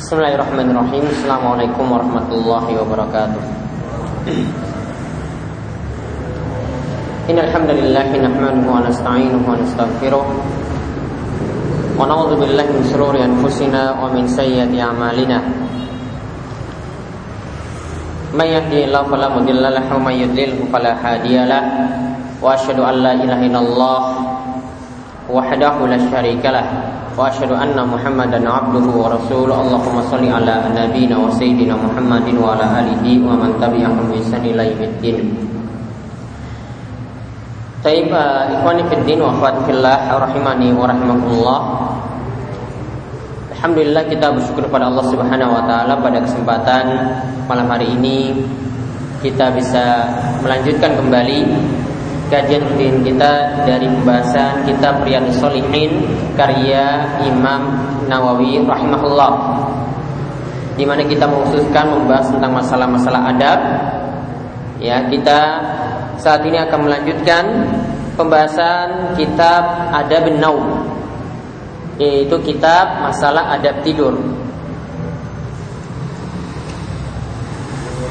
Bismillahirrahmanirrahim Assalamualaikum warahmatullahi wabarakatuh Innalhamdulillah Nahmaduhu wa nasta'inuhu wa nastaghfiruh Wa na'udhu billahi min sururi anfusina Wa min sayyati amalina Man yahdihillahu fala mudilla lahu Wa man yudlilhu fala hadiyalah Wa ashadu an la ilaha illallah Wahdahu la syarika lah واشهد ان محمدا عبده ورسوله اللهم صل على نبينا وسيدنا محمد وعلى اله ومن تبعهم باحسان الى يوم الدين Taib uh, ikhwani fiddin wa akhwati fillah rahimani wa rahimakumullah. Alhamdulillah kita bersyukur kepada Allah Subhanahu wa taala pada kesempatan malam hari ini kita bisa melanjutkan kembali kajian rutin kita dari pembahasan kitab Riyadhus Shalihin karya Imam Nawawi rahimahullah di mana kita mengkhususkan membahas tentang masalah-masalah adab. Ya kita saat ini akan melanjutkan pembahasan kitab Adab Naum yaitu kitab masalah adab tidur.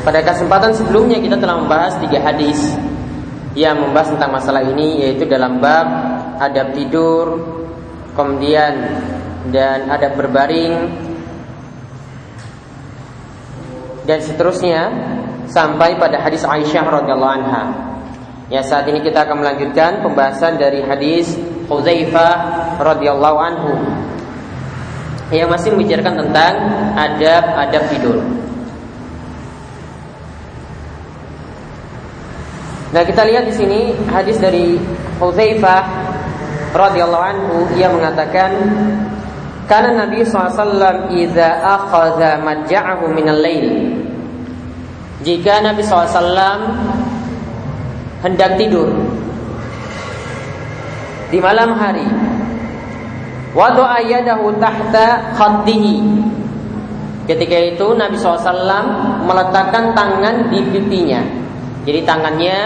Pada kesempatan sebelumnya kita telah membahas tiga hadis yang membahas tentang masalah ini yaitu dalam bab adab tidur, kemudian dan adab berbaring dan seterusnya sampai pada hadis Aisyah radhiyallahu anha. Ya saat ini kita akan melanjutkan pembahasan dari hadis Hudzaifah radhiyallahu anhu yang masih membicarakan tentang adab-adab tidur. Nah kita lihat di sini hadis dari Hudzaifah radhiyallahu anhu. Ia mengatakan karena Nabi SAW idza akhadha min al-lail jika Nabi SAW hendak tidur di malam hari wadu ayadahu tahta khaddihi. Ketika itu Nabi SAW meletakkan tangan di pipinya jadi tangannya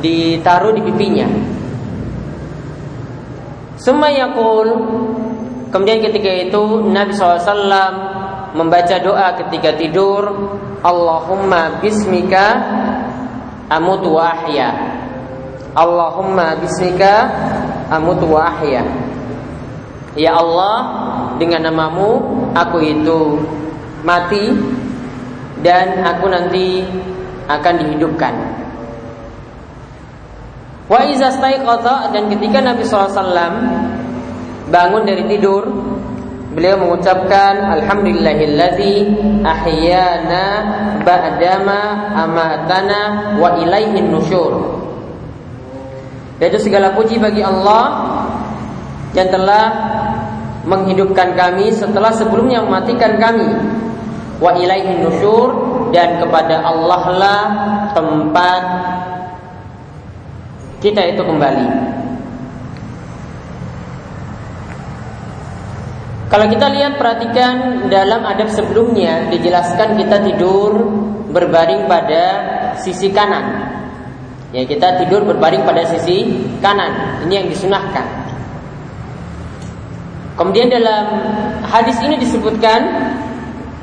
ditaruh di pipinya. Semayakul Kemudian ketika itu Nabi SAW membaca doa ketika tidur Allahumma bismika amutu wa ahya Allahumma bismika amutu wa ahya Ya Allah dengan namamu aku itu mati dan aku nanti akan dihidupkan. Wa iza dan ketika Nabi SAW bangun dari tidur, beliau mengucapkan Alhamdulillahilladzi ahyana ba'dama amatana wa ilaihin nusyur. Yaitu segala puji bagi Allah yang telah menghidupkan kami setelah sebelumnya mematikan kami. Wa ilaihin nusyur dan kepada Allah lah tempat kita itu kembali. Kalau kita lihat perhatikan dalam adab sebelumnya dijelaskan kita tidur berbaring pada sisi kanan. Ya kita tidur berbaring pada sisi kanan. Ini yang disunahkan. Kemudian dalam hadis ini disebutkan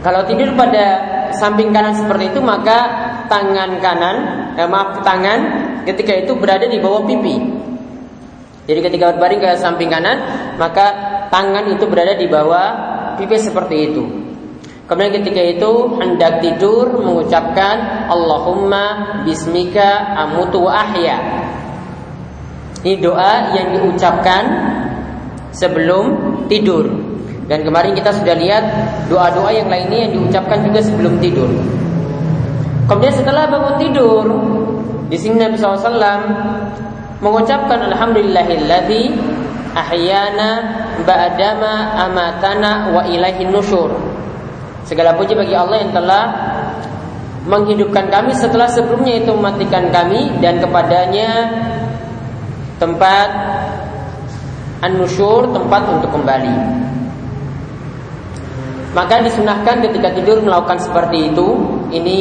kalau tidur pada samping kanan seperti itu maka tangan kanan eh, maaf tangan ketika itu berada di bawah pipi. Jadi ketika berbaring ke samping kanan maka tangan itu berada di bawah pipi seperti itu. Kemudian ketika itu hendak tidur mengucapkan Allahumma bismika amutu wa ahya. Ini doa yang diucapkan sebelum tidur. Dan kemarin kita sudah lihat doa-doa yang lainnya yang diucapkan juga sebelum tidur. Kemudian setelah bangun tidur, di sini Nabi SAW mengucapkan Alhamdulillahilladzi ahyana ba'dama amatana wa ilaihin nusyur. Segala puji bagi Allah yang telah menghidupkan kami setelah sebelumnya itu mematikan kami dan kepadanya tempat an-nusyur tempat untuk kembali. Maka disunahkan ketika tidur melakukan seperti itu. Ini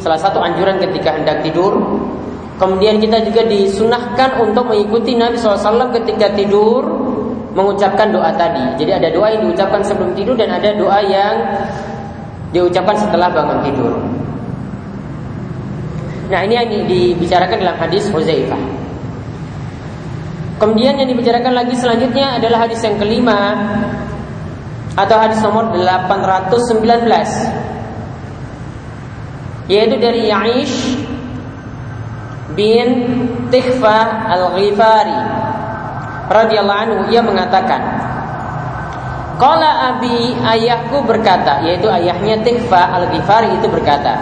salah satu anjuran ketika hendak tidur. Kemudian kita juga disunahkan untuk mengikuti Nabi SAW ketika tidur mengucapkan doa tadi. Jadi ada doa yang diucapkan sebelum tidur dan ada doa yang diucapkan setelah bangun tidur. Nah ini yang dibicarakan dalam hadis Huzaifah. Kemudian yang dibicarakan lagi selanjutnya adalah hadis yang kelima atau hadis nomor 819 yaitu dari Ya'ish bin Tikhfa Al-Ghifari. Radhiyallahu anhu ia mengatakan Qala abi ayahku berkata yaitu ayahnya Tikhfa Al-Ghifari itu berkata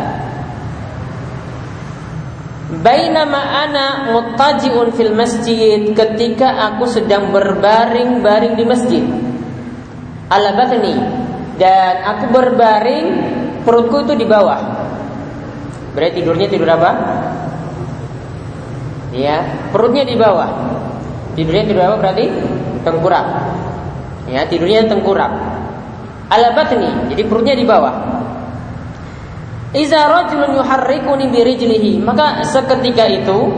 Bainama ana muttaji'un fil masjid ketika aku sedang berbaring-baring di masjid ala batni dan aku berbaring perutku itu di bawah. Berarti tidurnya tidur apa? Ya, perutnya di bawah. Tidurnya tidur apa berarti? Tengkurap. Ya, tidurnya tengkurap. Ala batni, jadi perutnya di bawah. Iza rajulun yuharrikuni birijlihi, maka seketika itu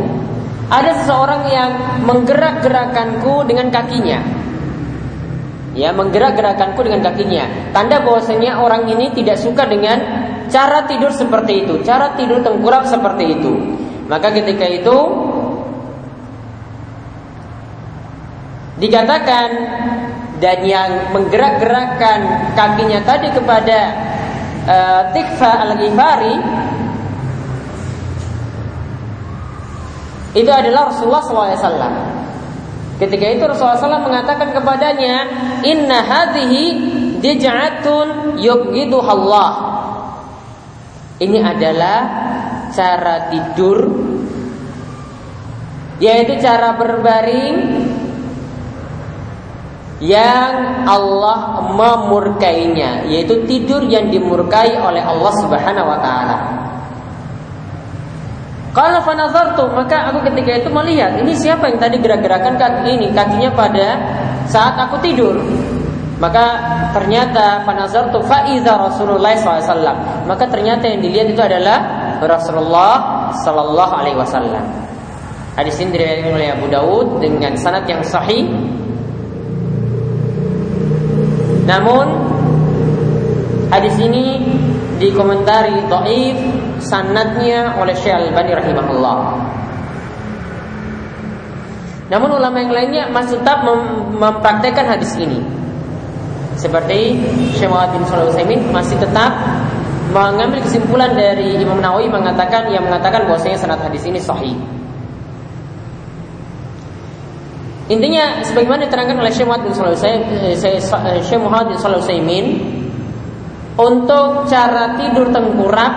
ada seseorang yang menggerak-gerakanku dengan kakinya ya menggerak-gerakanku dengan kakinya. Tanda bahwasanya orang ini tidak suka dengan cara tidur seperti itu, cara tidur tengkurap seperti itu. Maka ketika itu dikatakan dan yang menggerak-gerakkan kakinya tadi kepada uh, Tikfa al-Ghifari itu adalah Rasulullah SAW. Ketika itu Rasulullah SAW mengatakan kepadanya, Inna hadhihi dij'atun Allah. Ini adalah cara tidur yaitu cara berbaring yang Allah memurkainya yaitu tidur yang dimurkai oleh Allah Subhanahu wa taala. Kalau fanazartu maka aku ketika itu melihat ini siapa yang tadi gerak-gerakan kaki ini kakinya pada saat aku tidur. Maka ternyata fanazartu faiza Rasulullah SAW. Maka ternyata yang dilihat itu adalah Rasulullah Sallallahu Alaihi Wasallam. Hadis ini diriwayatkan oleh Abu Dawud dengan sanad yang sahih. Namun hadis ini dikomentari dhaif sanadnya oleh Syekh Al-Albani rahimahullah. Namun ulama yang lainnya masih tetap mem mempraktekkan hadis ini. Seperti Syekh Muhammad bin Shalih masih tetap mengambil kesimpulan dari Imam Nawawi mengatakan yang mengatakan bahwasanya sanad hadis ini sahih. Intinya sebagaimana diterangkan oleh Syekh Muhammad bin Shalih Syekh Muhammad bin Shalih untuk cara tidur tengkurap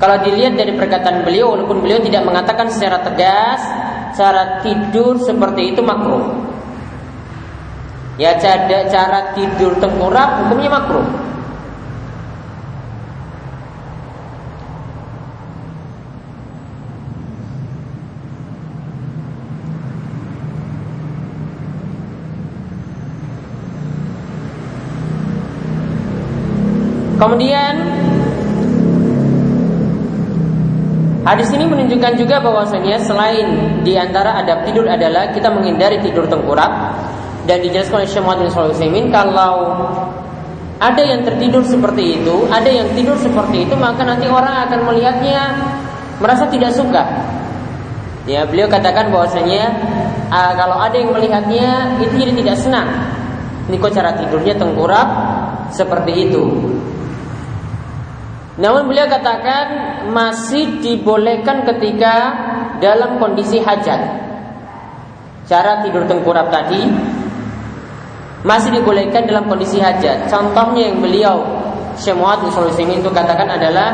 kalau dilihat dari perkataan beliau, walaupun beliau tidak mengatakan secara tegas, cara tidur seperti itu makruh. Ya cara, cara tidur tengkurap hukumnya makruh. Kemudian Hadis ini menunjukkan juga bahwasanya selain di antara adab tidur adalah kita menghindari tidur tengkurap dan dijelaskan oleh Syekh Muhammad bin kalau ada yang tertidur seperti itu, ada yang tidur seperti itu, maka nanti orang akan melihatnya merasa tidak suka. Ya, beliau katakan bahwasanya uh, kalau ada yang melihatnya itu jadi tidak senang. Ini kok cara tidurnya tengkurap seperti itu. Namun beliau katakan masih dibolehkan ketika dalam kondisi hajat. Cara tidur tengkurap tadi masih dibolehkan dalam kondisi hajat. Contohnya yang beliau Muhammad bin itu katakan adalah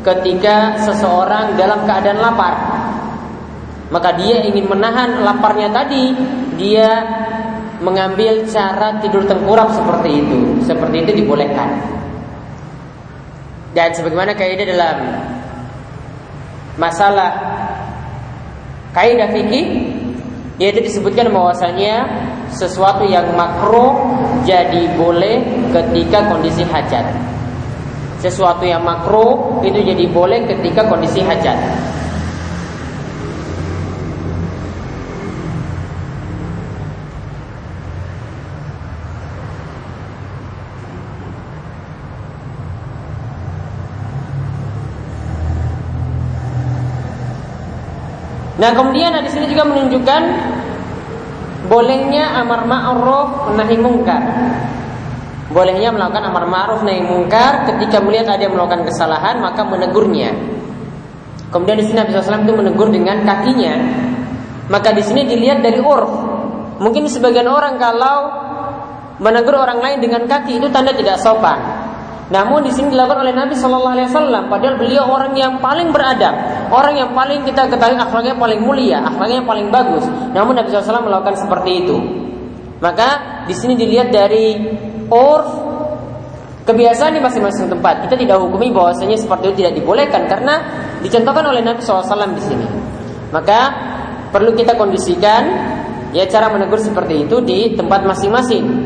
ketika seseorang dalam keadaan lapar. Maka dia ingin menahan laparnya tadi, dia mengambil cara tidur tengkurap seperti itu. Seperti itu dibolehkan. Dan sebagaimana kaidah dalam masalah kaidah fikih yaitu disebutkan bahwasanya sesuatu yang makruh jadi boleh ketika kondisi hajat. Sesuatu yang makruh itu jadi boleh ketika kondisi hajat. Nah, kemudian di sini juga menunjukkan bolehnya amar ma'ruf nahi mungkar. Bolehnya melakukan amar ma'ruf nahi mungkar ketika melihat ada yang melakukan kesalahan maka menegurnya. Kemudian di sini Nabi SAW itu menegur dengan kakinya. Maka di sini dilihat dari urf. Mungkin sebagian orang kalau menegur orang lain dengan kaki itu tanda tidak sopan. Namun di sini dilakukan oleh Nabi Shallallahu Alaihi Wasallam. Padahal beliau orang yang paling beradab, orang yang paling kita ketahui akhlaknya paling mulia, akhlaknya paling bagus. Namun Nabi SAW melakukan seperti itu. Maka di sini dilihat dari urf kebiasaan di masing-masing tempat. Kita tidak hukumi bahwasanya seperti itu tidak dibolehkan karena dicontohkan oleh Nabi SAW di sini. Maka perlu kita kondisikan ya cara menegur seperti itu di tempat masing-masing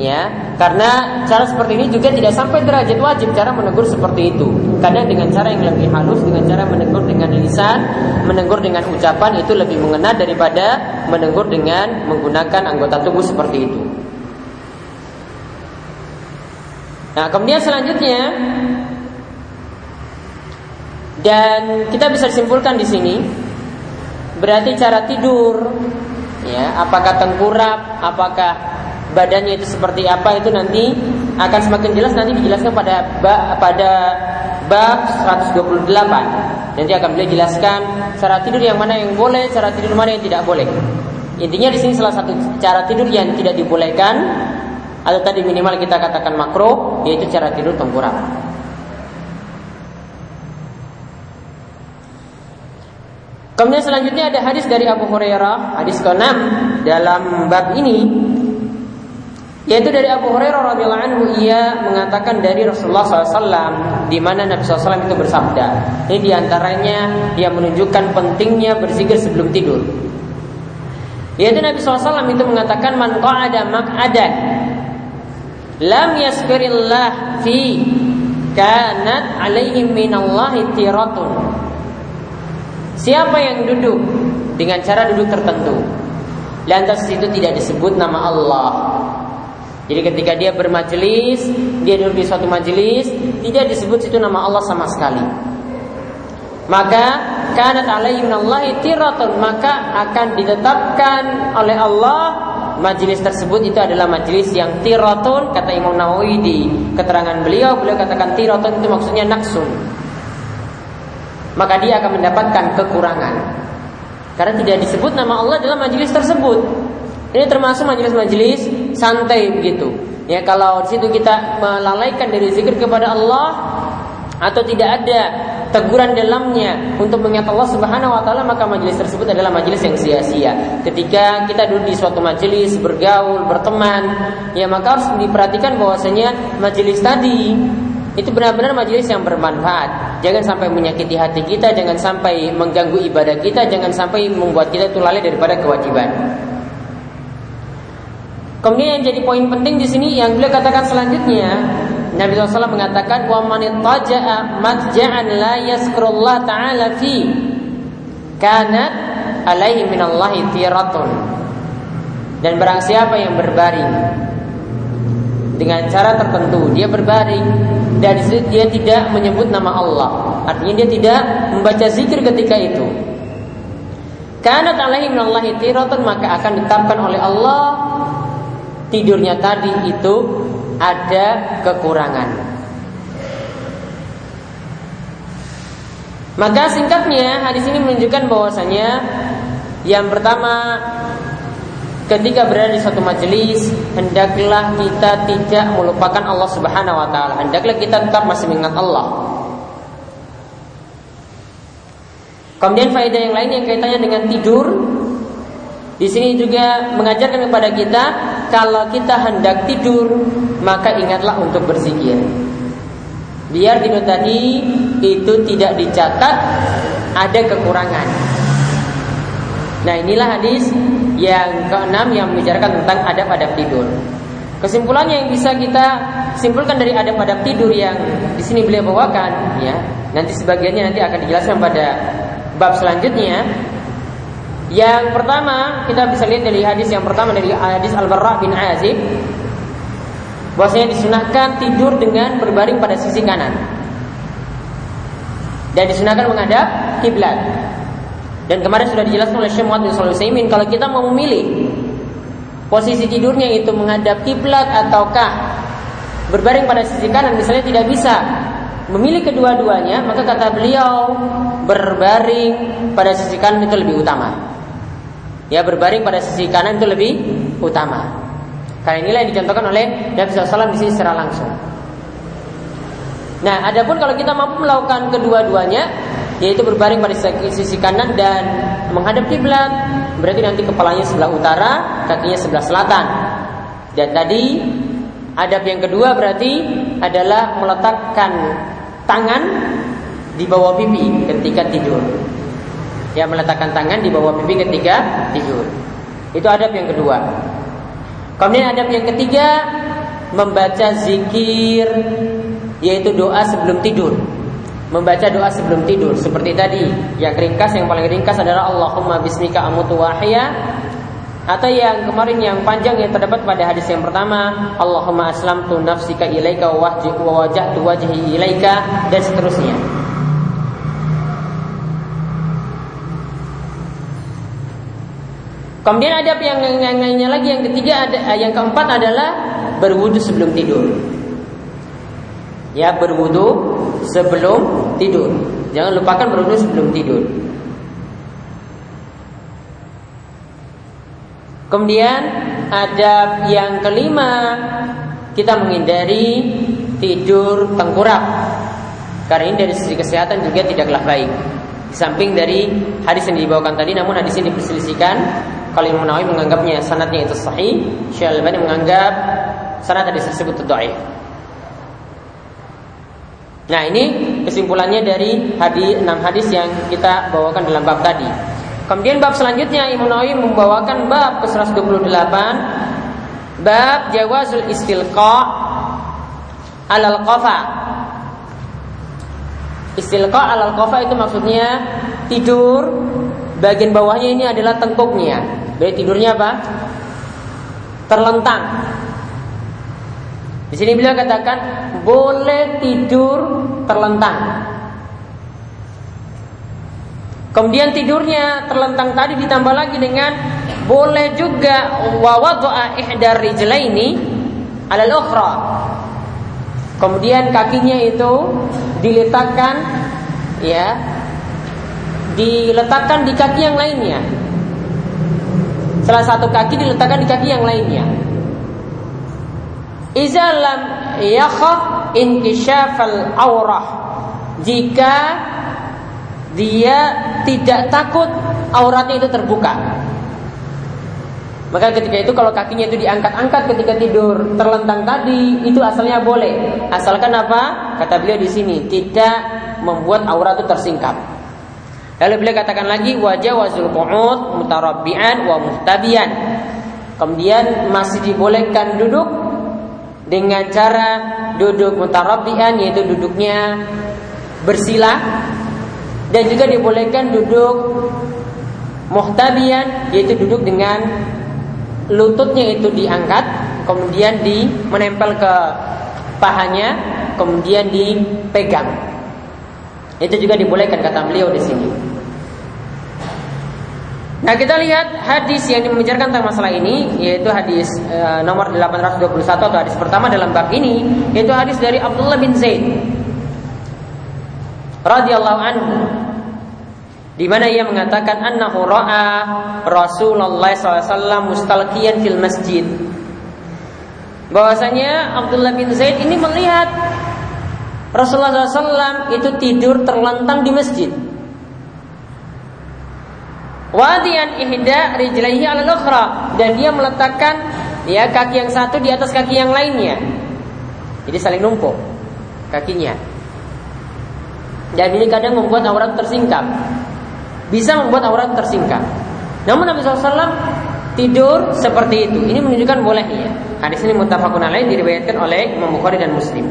ya karena cara seperti ini juga tidak sampai derajat wajib cara menegur seperti itu. Kadang dengan cara yang lebih halus dengan cara menegur dengan lisan menegur dengan ucapan itu lebih mengena daripada menegur dengan menggunakan anggota tubuh seperti itu. Nah kemudian selanjutnya dan kita bisa simpulkan di sini berarti cara tidur ya apakah tengkurap apakah badannya itu seperti apa itu nanti akan semakin jelas nanti dijelaskan pada pada bab 128. Nanti akan beliau jelaskan cara tidur yang mana yang boleh, cara tidur mana yang tidak boleh. Intinya di sini salah satu cara tidur yang tidak dibolehkan atau tadi minimal kita katakan makro yaitu cara tidur tengkurap. Kemudian selanjutnya ada hadis dari Abu Hurairah, hadis ke-6 dalam bab ini yaitu dari Abu Hurairah radhiyallahu anhu ia mengatakan dari Rasulullah SAW di mana Nabi SAW itu bersabda. Ini di antaranya dia menunjukkan pentingnya berzikir sebelum tidur. Yaitu Nabi SAW itu mengatakan man qa'ada maq'adan lam yaskirillah fi kanat alaihi minallahi tiratun. Siapa yang duduk dengan cara duduk tertentu lantas itu tidak disebut nama Allah jadi ketika dia bermajelis, dia duduk di suatu majelis, tidak disebut situ nama Allah sama sekali. Maka kanat alaihi minallahi tiratun, maka akan ditetapkan oleh Allah majelis tersebut itu adalah majelis yang tiratun kata Imam Nawawi di keterangan beliau beliau katakan tiratun itu maksudnya naksun maka dia akan mendapatkan kekurangan. Karena tidak disebut nama Allah dalam majelis tersebut. Ini termasuk majelis-majelis santai begitu. Ya kalau di situ kita melalaikan dari zikir kepada Allah atau tidak ada teguran dalamnya untuk mengingat Allah Subhanahu wa taala maka majelis tersebut adalah majelis yang sia-sia. Ketika kita duduk di suatu majelis bergaul, berteman, ya maka harus diperhatikan bahwasanya majelis tadi itu benar-benar majelis yang bermanfaat. Jangan sampai menyakiti hati kita, jangan sampai mengganggu ibadah kita, jangan sampai membuat kita itu lalai daripada kewajiban. Kemudian yang jadi poin penting di sini yang beliau katakan selanjutnya, Nabi SAW mengatakan wa man la yazkurullah ta'ala fi kanat alaihi minallahi. Dan barang siapa yang berbaring dengan cara tertentu, dia berbaring dan di dia tidak menyebut nama Allah. Artinya dia tidak membaca zikir ketika itu. Karena alaihi minallahi tiratun maka akan ditetapkan oleh Allah tidurnya tadi itu ada kekurangan. Maka singkatnya hadis ini menunjukkan bahwasanya yang pertama ketika berada di suatu majelis hendaklah kita tidak melupakan Allah Subhanahu wa taala. Hendaklah kita tetap masih mengingat Allah. Kemudian faedah yang lain yang kaitannya dengan tidur di sini juga mengajarkan kepada kita kalau kita hendak tidur maka ingatlah untuk berzikir. Biar tidur tadi itu tidak dicatat ada kekurangan. Nah inilah hadis yang keenam yang membicarakan tentang adab-adab tidur. Kesimpulannya yang bisa kita simpulkan dari adab-adab tidur yang di sini beliau bawakan, ya nanti sebagiannya nanti akan dijelaskan pada bab selanjutnya. Yang pertama kita bisa lihat dari hadis yang pertama dari hadis Al Barra bin Azib bahwasanya disunahkan tidur dengan berbaring pada sisi kanan dan disunahkan menghadap kiblat. Dan kemarin sudah dijelaskan oleh Syekh Muhammad bin kalau kita mau memilih posisi tidurnya itu menghadap kiblat ataukah berbaring pada sisi kanan misalnya tidak bisa memilih kedua-duanya, maka kata beliau berbaring pada sisi kanan itu lebih utama. Ya berbaring pada sisi kanan itu lebih utama. Karena inilah yang dicontohkan oleh Nabi SAW di sini secara langsung. Nah, adapun kalau kita mampu melakukan kedua-duanya, yaitu berbaring pada sisi kanan dan menghadap kiblat, berarti nanti kepalanya sebelah utara, kakinya sebelah selatan. Dan tadi adab yang kedua berarti adalah meletakkan tangan di bawah pipi ketika tidur. Ya meletakkan tangan di bawah pipi ketika tidur. Itu adab yang kedua. Kemudian adab yang ketiga membaca zikir yaitu doa sebelum tidur. Membaca doa sebelum tidur seperti tadi. Yang ringkas yang paling ringkas adalah Allahumma bismika amutu wahya atau yang kemarin yang panjang yang terdapat pada hadis yang pertama Allahumma aslamtu nafsika ilaika wa wajhi ilaika dan seterusnya Kemudian ada yang, yang lainnya lagi yang ketiga ada yang keempat adalah berwudu sebelum tidur. Ya berwudu sebelum tidur. Jangan lupakan berwudu sebelum tidur. Kemudian ada yang kelima kita menghindari tidur tengkurap. Karena ini dari sisi kesehatan juga tidaklah baik. Di samping dari hadis yang dibawakan tadi, namun hadis ini diperselisihkan. Kalau Imam Nawawi menganggapnya sanatnya itu sahih, Syekh Al-Albani menganggap sanad hadis tersebut dhaif. Nah ini kesimpulannya dari hadis enam hadis yang kita bawakan dalam bab tadi. Kemudian bab selanjutnya Imam Nawawi membawakan bab ke-128 bab jawazul istilqa alal qafa. Istilqa alal qafa itu maksudnya tidur bagian bawahnya ini adalah tengkuknya. Berarti tidurnya apa? Terlentang. Di sini beliau katakan boleh tidur terlentang. Kemudian tidurnya terlentang tadi ditambah lagi dengan boleh juga wawadha ihdar rijlaini alal ukhra. Kemudian kakinya itu diletakkan ya diletakkan di kaki yang lainnya. Salah satu kaki diletakkan di kaki yang lainnya. Izalam yakhaf inkishafal aurah. Jika dia tidak takut auratnya itu terbuka. Maka ketika itu kalau kakinya itu diangkat-angkat ketika tidur terlentang tadi itu asalnya boleh. Asalkan apa? Kata beliau di sini tidak membuat aurat itu tersingkap. Lalu beliau katakan lagi wajah wazul qu'ud mutarabbian wa muhtabian. Kemudian masih dibolehkan duduk dengan cara duduk mutarabbian yaitu duduknya bersila. Dan juga dibolehkan duduk muhtabian yaitu duduk dengan lututnya itu diangkat kemudian di menempel ke pahanya kemudian dipegang. Itu juga dibolehkan kata beliau di sini Nah kita lihat hadis yang membicarakan tentang masalah ini yaitu hadis e, nomor 821 atau hadis pertama dalam bab ini yaitu hadis dari Abdullah bin Zaid radhiyallahu anhu di mana ia mengatakan annahu ra'a Rasulullah SAW mustalqiyan fil masjid. Bahwasanya Abdullah bin Zaid ini melihat Rasulullah SAW itu tidur terlentang di masjid. Wadian ihda rijlaihi ala ukhra dan dia meletakkan ya kaki yang satu di atas kaki yang lainnya. Jadi saling numpuk kakinya. Dan ini kadang membuat aurat tersingkap. Bisa membuat aurat tersingkap. Namun Nabi SAW tidur seperti itu. Ini menunjukkan bolehnya. Hadis ini mutafakun alaih diriwayatkan oleh Imam Bukhari dan Muslim.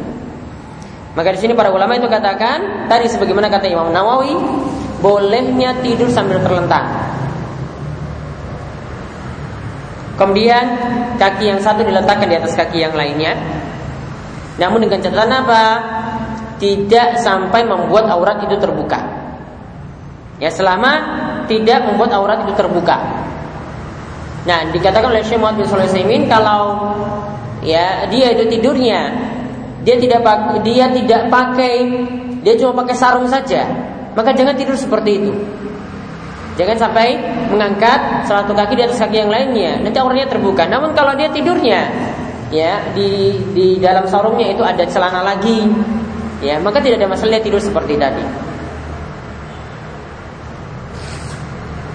Maka di sini para ulama itu katakan tadi sebagaimana kata Imam Nawawi, bolehnya tidur sambil terlentang. Kemudian kaki yang satu diletakkan di atas kaki yang lainnya. Namun dengan catatan apa? tidak sampai membuat aurat itu terbuka. Ya selama tidak membuat aurat itu terbuka. Nah, dikatakan oleh Syekh Muhammad bin Sulaiman kalau ya dia itu tidurnya dia tidak dia tidak pakai dia cuma pakai sarung saja, maka jangan tidur seperti itu. Jangan sampai mengangkat salah satu kaki di atas kaki yang lainnya, nanti auratnya terbuka. Namun kalau dia tidurnya ya di di dalam sarungnya itu ada celana lagi, ya maka tidak ada masalah dia tidur seperti tadi.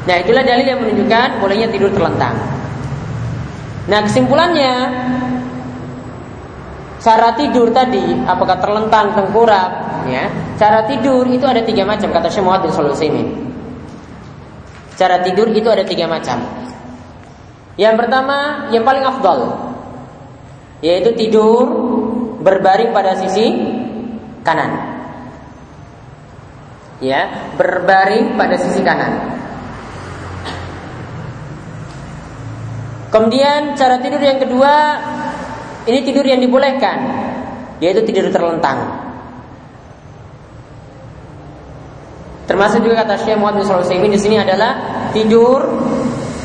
Nah itulah dalil yang menunjukkan bolehnya tidur terlentang. Nah kesimpulannya cara tidur tadi apakah terlentang tengkurap ya cara tidur itu ada tiga macam kata Syekh Muhammad bin Cara tidur itu ada tiga macam. Yang pertama, yang paling afdal, yaitu tidur berbaring pada sisi kanan. Ya, berbaring pada sisi kanan. Kemudian cara tidur yang kedua, ini tidur yang dibolehkan, yaitu tidur terlentang. Termasuk juga kata Syekh Muhammad bin Sulaiman di sini adalah tidur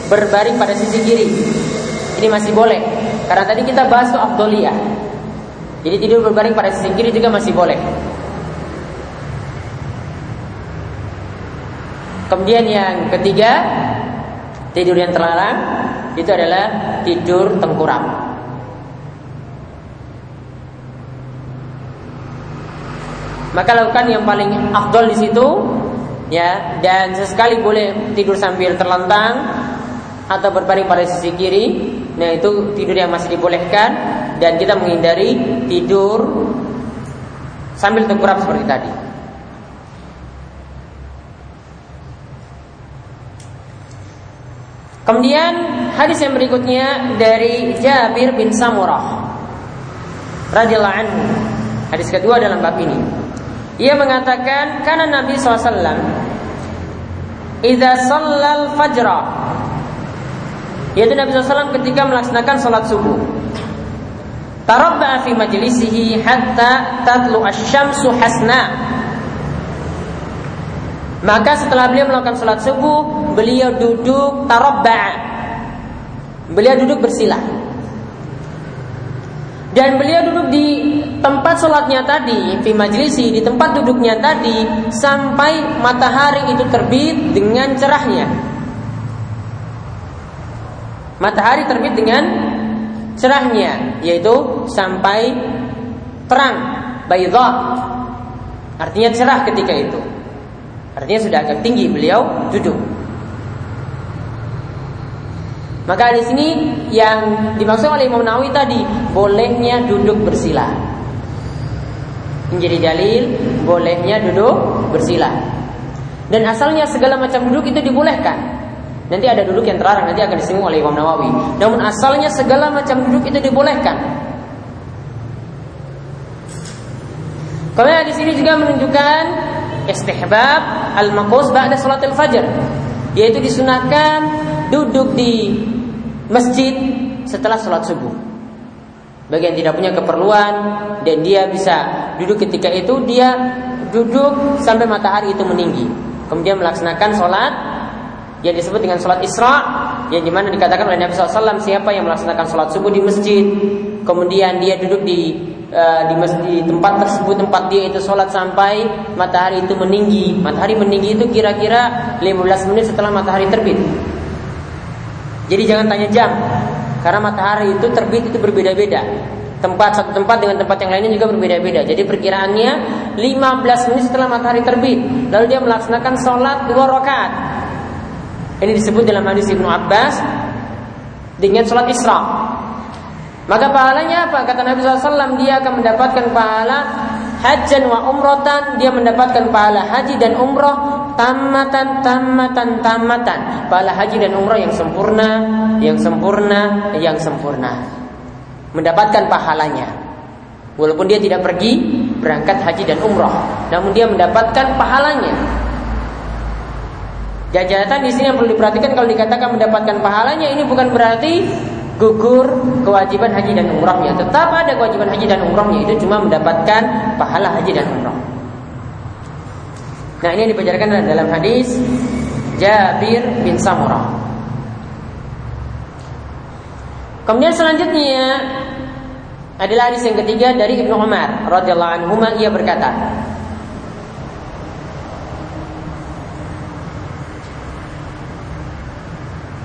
berbaring pada sisi kiri. Ini masih boleh. Karena tadi kita bahas tuh abdoliyah. Jadi tidur berbaring pada sisi kiri juga masih boleh. Kemudian yang ketiga, tidur yang terlarang itu adalah tidur tengkurap. Maka lakukan yang paling afdol di situ ya dan sesekali boleh tidur sambil terlentang atau berbaring pada sisi kiri nah itu tidur yang masih dibolehkan dan kita menghindari tidur sambil tengkurap seperti tadi Kemudian hadis yang berikutnya dari Jabir bin Samurah radhiyallahu anhu. Hadis kedua dalam bab ini. Ia mengatakan karena Nabi SAW Iza sallal fajra. Yaitu Nabi SAW ketika melaksanakan sholat subuh. Tarabba'a fi majlisihi hatta tatlu asyamsu hasna. Maka setelah beliau melakukan sholat subuh Beliau duduk tarabba'a. Beliau duduk bersila dan beliau duduk di tempat sholatnya tadi, di majlisi, di tempat duduknya tadi, sampai matahari itu terbit dengan cerahnya. Matahari terbit dengan cerahnya, yaitu sampai terang, baydah. Artinya cerah ketika itu. Artinya sudah agak tinggi beliau duduk. Maka di sini yang dimaksud oleh Imam Nawawi tadi bolehnya duduk bersila. Menjadi dalil bolehnya duduk bersila. Dan asalnya segala macam duduk itu dibolehkan. Nanti ada duduk yang terlarang nanti akan disinggung oleh Imam Nawawi. Namun asalnya segala macam duduk itu dibolehkan. Kemudian di sini juga menunjukkan istihbab al-maqus ba'da salatil fajr yaitu disunahkan duduk di masjid setelah sholat subuh. Bagi yang tidak punya keperluan dan dia bisa duduk ketika itu dia duduk sampai matahari itu meninggi. Kemudian melaksanakan sholat yang disebut dengan sholat Isra yang di mana dikatakan oleh Nabi SAW siapa yang melaksanakan sholat subuh di masjid kemudian dia duduk di uh, di masjid tempat tersebut tempat dia itu sholat sampai matahari itu meninggi matahari meninggi itu kira-kira 15 menit setelah matahari terbit jadi jangan tanya jam karena matahari itu terbit itu berbeda-beda. Tempat satu tempat dengan tempat yang lainnya juga berbeda-beda. Jadi perkiraannya 15 menit setelah matahari terbit, lalu dia melaksanakan sholat dua rakaat. Ini disebut dalam hadis Ibnu Abbas dengan sholat Isra. Maka pahalanya apa? Kata Nabi SAW dia akan mendapatkan pahala hajan wa umrotan dia mendapatkan pahala haji dan umroh tamatan tamatan tamatan. Pahala haji dan umroh yang sempurna yang sempurna yang sempurna. Mendapatkan pahalanya. Walaupun dia tidak pergi berangkat haji dan umroh namun dia mendapatkan pahalanya. Jajatan di sini yang perlu diperhatikan kalau dikatakan mendapatkan pahalanya ini bukan berarti gugur kewajiban haji dan umrahnya. Tetap ada kewajiban haji dan umrahnya itu cuma mendapatkan pahala haji dan umrah. Nah ini yang dipajarkan dalam hadis Jabir bin Samurah. Kemudian selanjutnya adalah hadis yang ketiga dari Ibnu Umar radhiyallahu anhu ia berkata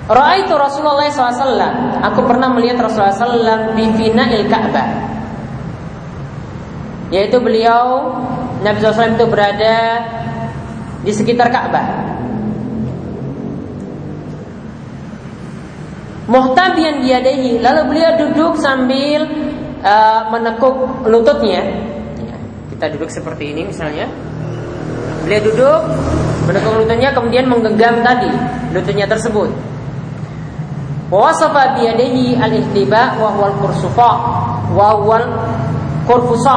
Ra'aitu Rasulullah SAW Aku pernah melihat Rasulullah SAW Di fina'il Ka'bah Yaitu beliau Nabi SAW itu berada Di sekitar Ka'bah. Muhtabian biadaihi Lalu beliau duduk sambil uh, Menekuk lututnya. Kita duduk seperti ini misalnya. Beliau duduk Menekuk lututnya kemudian menggenggam tadi Lututnya tersebut. Wasafa biyadihi al-ihtiba wa huwal kursufa wa huwal kurfusa.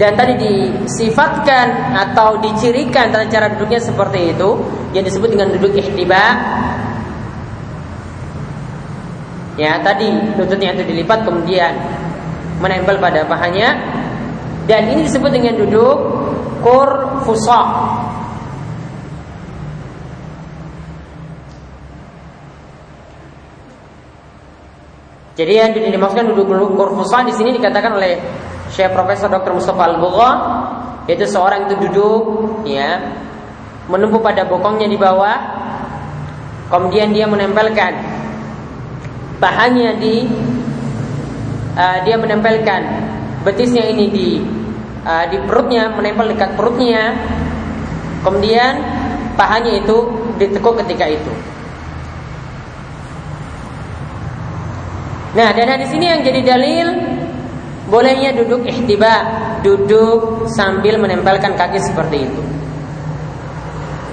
Dan tadi disifatkan atau dicirikan tentang cara duduknya seperti itu yang disebut dengan duduk ihtiba. Ya, tadi lututnya itu dilipat kemudian menempel pada pahanya dan ini disebut dengan duduk kurfusa Jadi yang dimaksudkan duduk kurfusan di sini dikatakan oleh Syekh Profesor Dr. Mustafa al yaitu seorang itu duduk ya menumpu pada bokongnya di bawah kemudian dia menempelkan bahannya di uh, dia menempelkan betisnya ini di uh, di perutnya menempel dekat perutnya kemudian pahanya itu ditekuk ketika itu Nah, dan hadis ini yang jadi dalil bolehnya duduk ihtiba, duduk sambil menempelkan kaki seperti itu.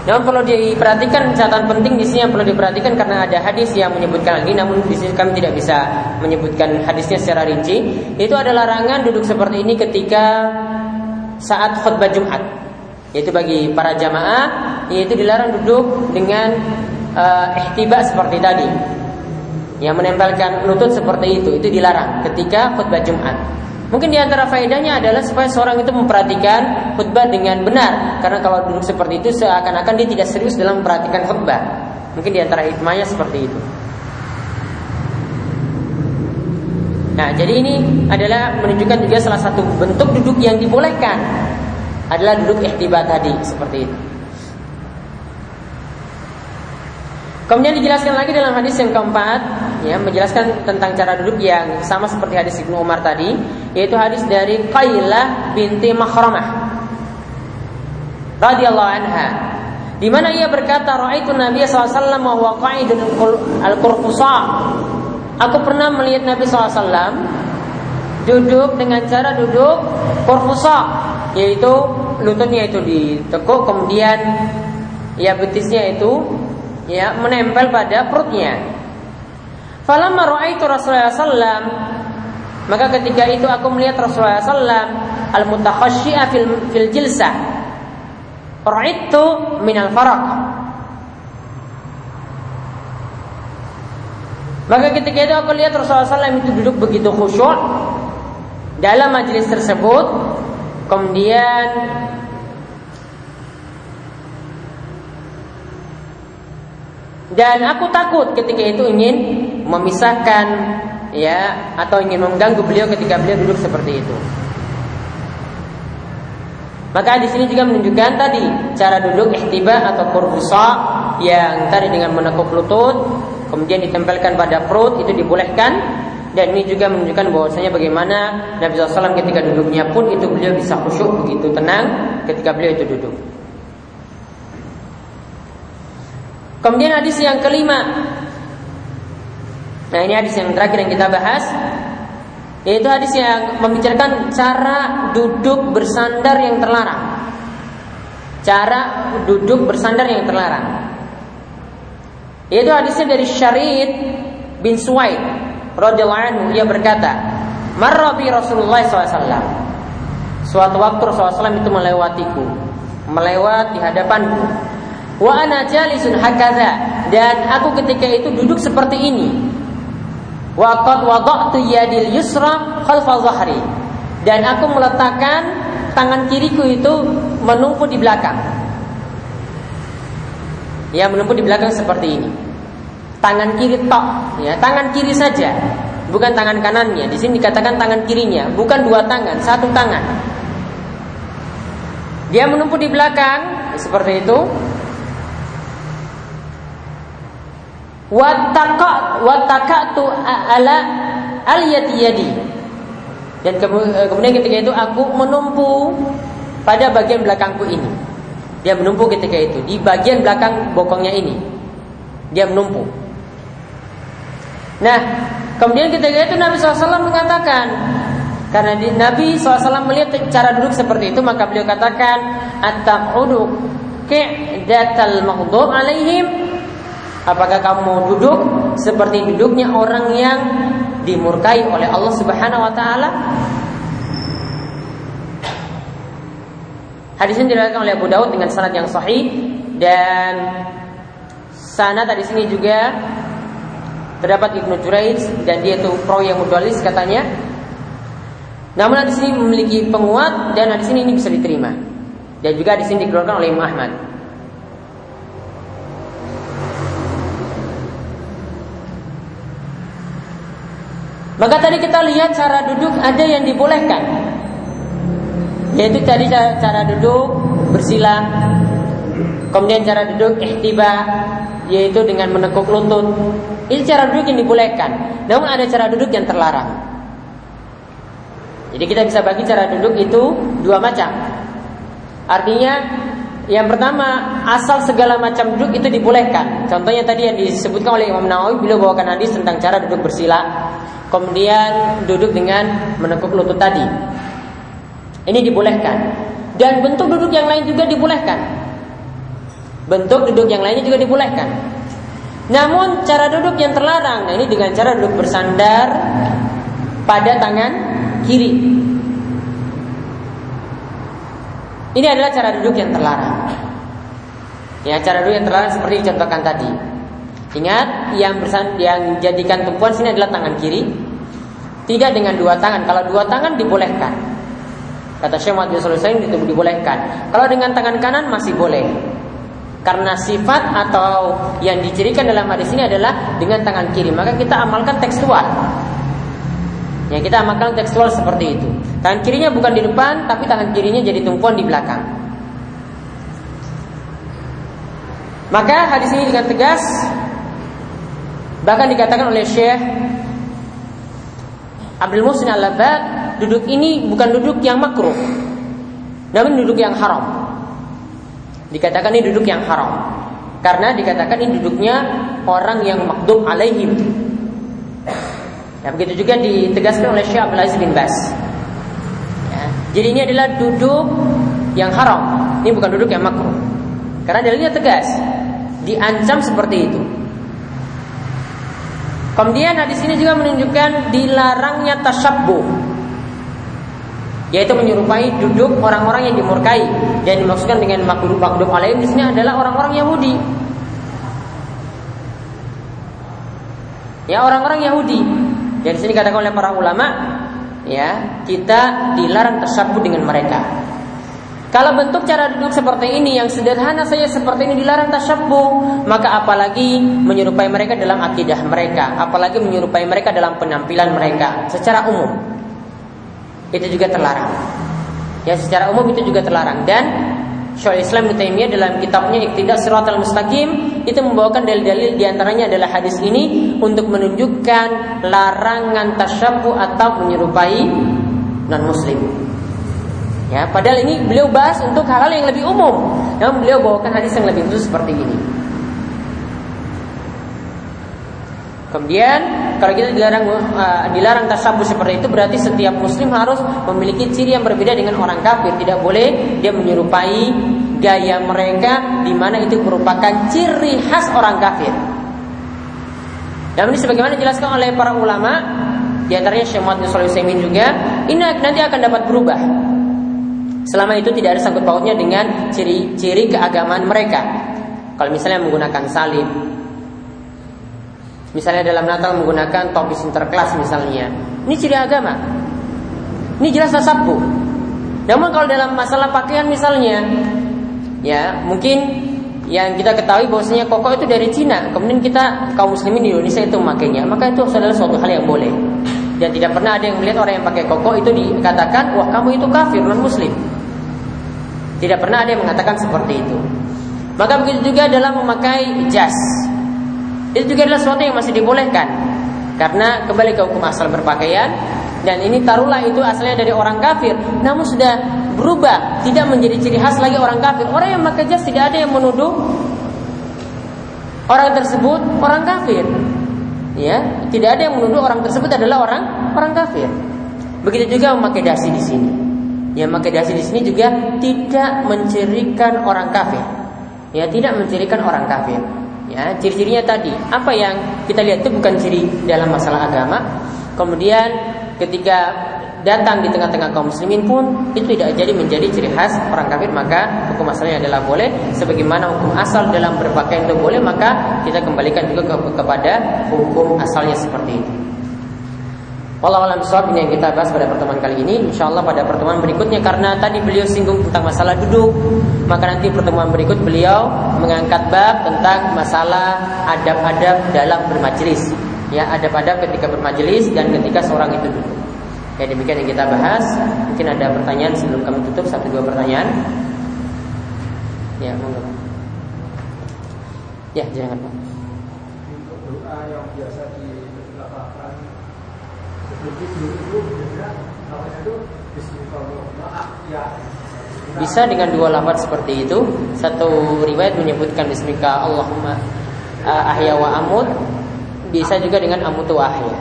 Namun perlu diperhatikan catatan penting di sini yang perlu diperhatikan karena ada hadis yang menyebutkan lagi, namun di sini kami tidak bisa menyebutkan hadisnya secara rinci. Itu adalah larangan duduk seperti ini ketika saat khutbah Jumat. Yaitu bagi para jamaah, yaitu dilarang duduk dengan uh, ihtiba seperti tadi yang menempelkan lutut seperti itu itu dilarang ketika khutbah Jumat. Mungkin di antara faedahnya adalah supaya seorang itu memperhatikan khutbah dengan benar karena kalau duduk seperti itu seakan-akan dia tidak serius dalam memperhatikan khutbah. Mungkin di antara hikmahnya seperti itu. Nah, jadi ini adalah menunjukkan juga salah satu bentuk duduk yang dibolehkan adalah duduk ihtibat tadi seperti itu. Kemudian dijelaskan lagi dalam hadis yang keempat, ya, menjelaskan tentang cara duduk yang sama seperti hadis Ibnu Umar tadi, yaitu hadis dari Qailah binti Makhramah radhiyallahu anha. Di mana ia berkata, "Ra'aitu Nabi wasallam wa qa'idun al-qurfusa." Aku pernah melihat Nabi SAW duduk dengan cara duduk kurfusa, yaitu lututnya itu ditekuk, kemudian ya betisnya itu ya menempel pada perutnya. Falamma ra'aitu Rasulullah sallam maka ketika itu aku melihat Rasulullah sallam al-mutakhashshi'a fil fil jilsah. Ra'aitu min al-faraq. Maka ketika itu aku lihat Rasulullah SAW itu duduk begitu khusyuk dalam majelis tersebut. Kemudian Dan aku takut ketika itu ingin memisahkan ya atau ingin mengganggu beliau ketika beliau duduk seperti itu. Maka di sini juga menunjukkan tadi cara duduk ihtiba atau kurbusa yang tadi dengan menekuk lutut kemudian ditempelkan pada perut itu dibolehkan dan ini juga menunjukkan bahwasanya bagaimana Nabi SAW ketika duduknya pun itu beliau bisa khusyuk begitu tenang ketika beliau itu duduk. Kemudian hadis yang kelima. Nah, ini hadis yang terakhir yang kita bahas yaitu hadis yang membicarakan cara duduk bersandar yang terlarang. Cara duduk bersandar yang terlarang. Yaitu hadisnya dari Syarid bin Suwaid radhiyallahu anhu ia berkata, "Marra bi Rasulullah SAW." Suatu waktu Rasulullah SAW itu melewatiku, melewat di hadapanku. Wa ana jalisun hakadha dan aku ketika itu duduk seperti ini. Wa qad wada'tu yadil yusra khalfa zahri. Dan aku meletakkan tangan kiriku itu menumpu di belakang. Ya menumpuk di belakang seperti ini. Tangan kiri tok, ya tangan kiri saja, bukan tangan kanannya. Di sini dikatakan tangan kirinya, bukan dua tangan, satu tangan. Dia menumpuk di belakang seperti itu. Wataka tu ala al yadi dan kemudian ketika itu aku menumpu pada bagian belakangku ini. Dia menumpu ketika itu di bagian belakang bokongnya ini. Dia menumpu. Nah, kemudian ketika itu Nabi SAW mengatakan karena di, Nabi SAW melihat cara duduk seperti itu maka beliau katakan at-taqudu datal maghdub alaihim Apakah kamu mau duduk seperti duduknya orang yang dimurkai oleh Allah Subhanahu wa taala? Hadis ini diriwayatkan oleh Abu Daud dengan sanad yang sahih dan sanad di sini juga terdapat Ibnu Jurayj dan dia itu pro yang mudallis katanya. Namun hadis ini memiliki penguat dan hadis ini ini bisa diterima. Dan juga hadis ini dikeluarkan oleh Imam Ahmad. Maka tadi kita lihat cara duduk ada yang dibolehkan. Yaitu tadi cara, duduk bersila. Kemudian cara duduk ihtiba yaitu dengan menekuk lutut. Ini cara duduk yang dibolehkan. Namun ada cara duduk yang terlarang. Jadi kita bisa bagi cara duduk itu dua macam. Artinya yang pertama, asal segala macam duduk itu dibolehkan. Contohnya tadi yang disebutkan oleh Imam Nawawi beliau bawakan hadis tentang cara duduk bersila kemudian duduk dengan menekuk lutut tadi. Ini dibolehkan. Dan bentuk duduk yang lain juga dibolehkan. Bentuk duduk yang lainnya juga dibolehkan. Namun cara duduk yang terlarang, nah ini dengan cara duduk bersandar pada tangan kiri. Ini adalah cara duduk yang terlarang. Ya, cara duduk yang terlarang seperti dicontohkan tadi. Ingat, yang bersan yang jadikan tumpuan sini adalah tangan kiri. Tidak dengan dua tangan. Kalau dua tangan dibolehkan. Kata Syekh Muhammad bin itu dibolehkan. Kalau dengan tangan kanan masih boleh. Karena sifat atau yang dicirikan dalam hadis ini adalah dengan tangan kiri. Maka kita amalkan tekstual. Ya kita amalkan tekstual seperti itu. Tangan kirinya bukan di depan, tapi tangan kirinya jadi tumpuan di belakang. Maka hadis ini dengan tegas Bahkan dikatakan oleh Syekh Abdul Musin al duduk ini bukan duduk yang makruh, namun duduk yang haram. Dikatakan ini duduk yang haram. Karena dikatakan ini duduknya orang yang makdum alaihim. Ya, begitu juga ditegaskan oleh Syekh Abdul Aziz bin Bas. Ya, jadi ini adalah duduk yang haram. Ini bukan duduk yang makruh. Karena dalilnya tegas. Diancam seperti itu. Kemudian hadis ini juga menunjukkan dilarangnya tasyabbuh yaitu menyerupai duduk orang-orang yang dimurkai dan dimaksudkan dengan makhluk makhluk alaihim di sini adalah orang-orang Yahudi. Ya orang-orang Yahudi. Di sini katakan oleh para ulama, ya kita dilarang tersabut dengan mereka. Kalau bentuk cara duduk seperti ini yang sederhana saja seperti ini dilarang tasyabbuh, maka apalagi menyerupai mereka dalam akidah mereka, apalagi menyerupai mereka dalam penampilan mereka secara umum. Itu juga terlarang. Ya secara umum itu juga terlarang dan Syaikhul Islam Ibnu dalam kitabnya Iqtida Siratal Mustaqim itu membawakan dalil-dalil di antaranya adalah hadis ini untuk menunjukkan larangan tasyabbuh atau menyerupai non muslim. Ya, padahal ini beliau bahas untuk hal-hal yang lebih umum. Namun beliau bawakan hadis yang lebih khusus seperti ini. Kemudian kalau kita dilarang uh, dilarang tasabuh seperti itu berarti setiap muslim harus memiliki ciri yang berbeda dengan orang kafir. Tidak boleh dia menyerupai gaya mereka di mana itu merupakan ciri khas orang kafir. Dan ini sebagaimana dijelaskan oleh para ulama, di antaranya Syekh Muhammad juga, ini nanti akan dapat berubah Selama itu tidak ada sangkut pautnya dengan ciri-ciri keagamaan mereka. Kalau misalnya menggunakan salib, misalnya dalam Natal menggunakan topi sinterklas misalnya, ini ciri agama. Ini jelas tasabuh. Namun kalau dalam masalah pakaian misalnya, ya mungkin yang kita ketahui bahwasanya koko itu dari Cina, kemudian kita kaum muslimin di Indonesia itu memakainya, maka itu adalah suatu hal yang boleh. Dan tidak pernah ada yang melihat orang yang pakai koko itu dikatakan, wah kamu itu kafir non muslim. Tidak pernah ada yang mengatakan seperti itu. Maka begitu juga dalam memakai jas. Itu juga adalah sesuatu yang masih dibolehkan. Karena kembali ke hukum asal berpakaian dan ini taruhlah itu asalnya dari orang kafir, namun sudah berubah, tidak menjadi ciri khas lagi orang kafir. Orang yang pakai jas tidak ada yang menuduh orang tersebut orang kafir. Ya, tidak ada yang menuduh orang tersebut adalah orang orang kafir. Begitu juga memakai dasi di sini. Ya, dasi di sini juga tidak mencirikan orang kafir. Ya, tidak mencirikan orang kafir. Ya, ciri-cirinya tadi, apa yang kita lihat itu bukan ciri dalam masalah agama. Kemudian ketika datang di tengah-tengah kaum muslimin pun itu tidak jadi menjadi ciri khas orang kafir maka hukum asalnya adalah boleh sebagaimana hukum asal dalam berpakaian itu boleh maka kita kembalikan juga ke, kepada hukum asalnya seperti itu. Wallahu alam ini yang kita bahas pada pertemuan kali ini. Insya Allah pada pertemuan berikutnya karena tadi beliau singgung tentang masalah duduk, maka nanti pertemuan berikut beliau mengangkat bab tentang masalah adab-adab dalam bermajelis. Ya, adab-adab ketika bermajelis dan ketika seorang itu duduk. Ya demikian yang kita bahas. Mungkin ada pertanyaan sebelum kami tutup satu dua pertanyaan. Ya monggo. Ya jangan pak. Doa yang biasa dilakukan seperti itu namanya itu ya. Bisa dengan dua lafaz seperti itu. Satu riwayat menyebutkan Bismika Allahumma ahya wa amut. Bisa juga dengan amutu ahya.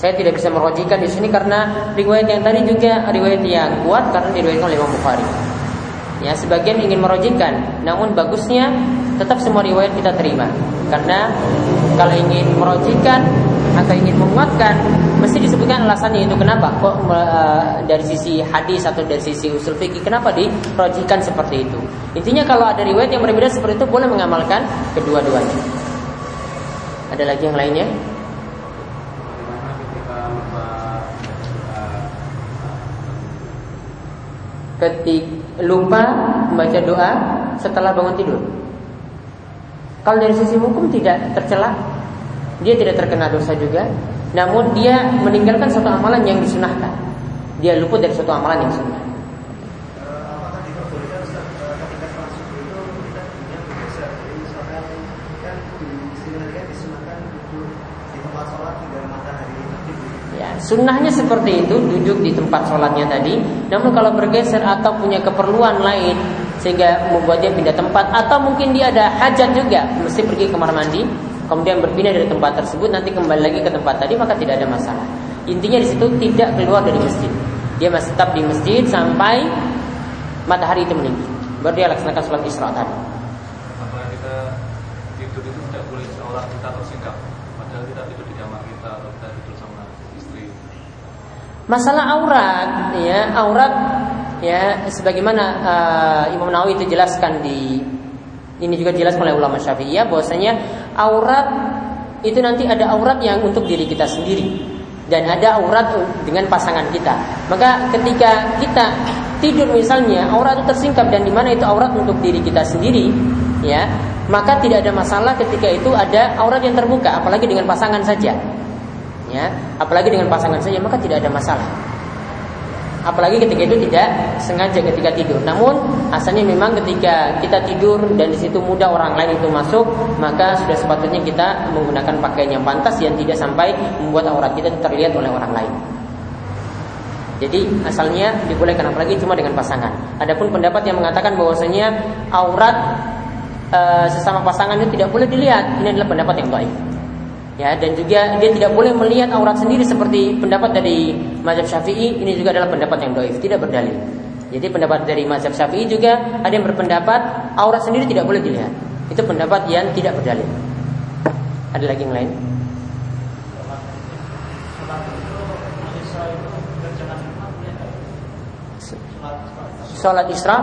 Saya tidak bisa merojikan di sini karena riwayat yang tadi juga riwayat yang kuat karena diriwayatkan oleh Imam Bukhari. Ya, sebagian ingin merojikan, namun bagusnya tetap semua riwayat kita terima. Karena kalau ingin merojikan atau ingin menguatkan, disebutkan alasannya itu kenapa kok uh, dari sisi hadis atau dari sisi usul fikih kenapa dirojikan seperti itu. Intinya kalau ada riwayat yang berbeda seperti itu boleh mengamalkan kedua-duanya. Ada lagi yang lainnya? ketik lupa membaca doa setelah bangun tidur. Kalau dari sisi hukum tidak tercela, dia tidak terkena dosa juga, namun dia meninggalkan satu amalan yang disunahkan. Dia luput dari satu amalan yang sunnah. Sunnahnya seperti itu duduk di tempat sholatnya tadi. Namun kalau bergeser atau punya keperluan lain sehingga membuat dia pindah tempat atau mungkin dia ada hajat juga mesti pergi ke kamar mandi kemudian berpindah dari tempat tersebut nanti kembali lagi ke tempat tadi maka tidak ada masalah. Intinya di situ tidak keluar dari masjid. Dia masih tetap di masjid sampai matahari itu meninggi. Baru dia laksanakan sholat isra tadi. Kita tidur itu tidak boleh seolah kita tersingkap padahal kita tidur di kamar kita atau kita tidur sama Masalah aurat, ya aurat, ya sebagaimana uh, Imam Nawawi itu jelaskan di ini juga jelas oleh ulama Syafi'iyah bahwasanya aurat itu nanti ada aurat yang untuk diri kita sendiri. Dan ada aurat dengan pasangan kita. Maka ketika kita tidur misalnya aurat itu tersingkap dan di mana itu aurat untuk diri kita sendiri, ya maka tidak ada masalah ketika itu ada aurat yang terbuka, apalagi dengan pasangan saja. Ya apalagi dengan pasangan saja maka tidak ada masalah apalagi ketika itu tidak sengaja ketika tidur. Namun asalnya memang ketika kita tidur dan di situ mudah orang lain itu masuk, maka sudah sepatutnya kita menggunakan pakaian yang pantas yang tidak sampai membuat aurat kita terlihat oleh orang lain. Jadi asalnya dibolehkan apalagi cuma dengan pasangan. Adapun pendapat yang mengatakan bahwasanya aurat e, sesama pasangan itu tidak boleh dilihat, ini adalah pendapat yang baik ya dan juga dia tidak boleh melihat aurat sendiri seperti pendapat dari mazhab Syafi'i. Ini juga adalah pendapat yang doif tidak berdalil. Jadi pendapat dari mazhab Syafi'i juga ada yang berpendapat aurat sendiri tidak boleh dilihat. Itu pendapat yang tidak berdalil. Ada lagi yang lain? Salat Isra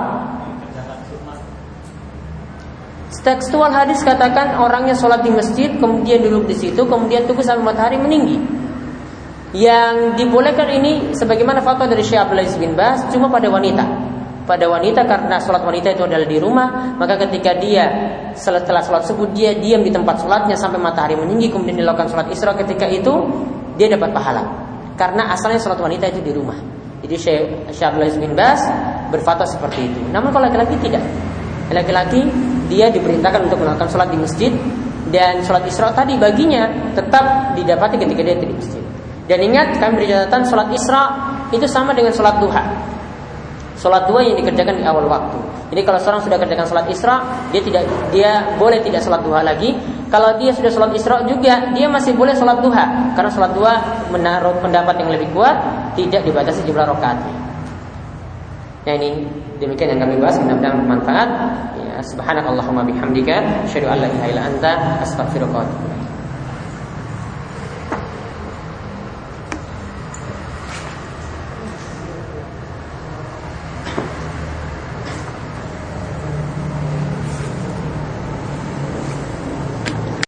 Tekstual hadis katakan orangnya sholat di masjid, kemudian duduk di situ, kemudian tunggu sampai matahari meninggi. Yang dibolehkan ini sebagaimana fatwa dari Syekh Abdul Aziz bin Bas cuma pada wanita. pada wanita karena sholat wanita itu adalah di rumah maka ketika dia setelah sholat subuh dia diam di tempat sholatnya sampai matahari meninggi kemudian dilakukan sholat isra ketika itu dia dapat pahala karena asalnya sholat wanita itu di rumah jadi Syekh Syabdul bin Bas berfatwa seperti itu namun kalau laki-laki tidak laki-laki dia diperintahkan untuk melakukan sholat di masjid dan sholat isra tadi baginya tetap didapati ketika dia di masjid dan ingat kami beri catatan sholat isra itu sama dengan sholat duha Sholat dua yang dikerjakan di awal waktu. Jadi kalau seorang sudah kerjakan sholat isra, dia tidak dia boleh tidak sholat duha lagi. Kalau dia sudah sholat isra juga, dia masih boleh sholat duha. Karena sholat duha menaruh pendapat yang lebih kuat, tidak dibatasi jumlah rakaatnya. Nah ini demikian yang kami bahas. Mudah-mudahan bermanfaat. Ya, subhanakallahumma bihamdika. Asyhadu an la ilaha illa anta. Astaghfiruka wa atubu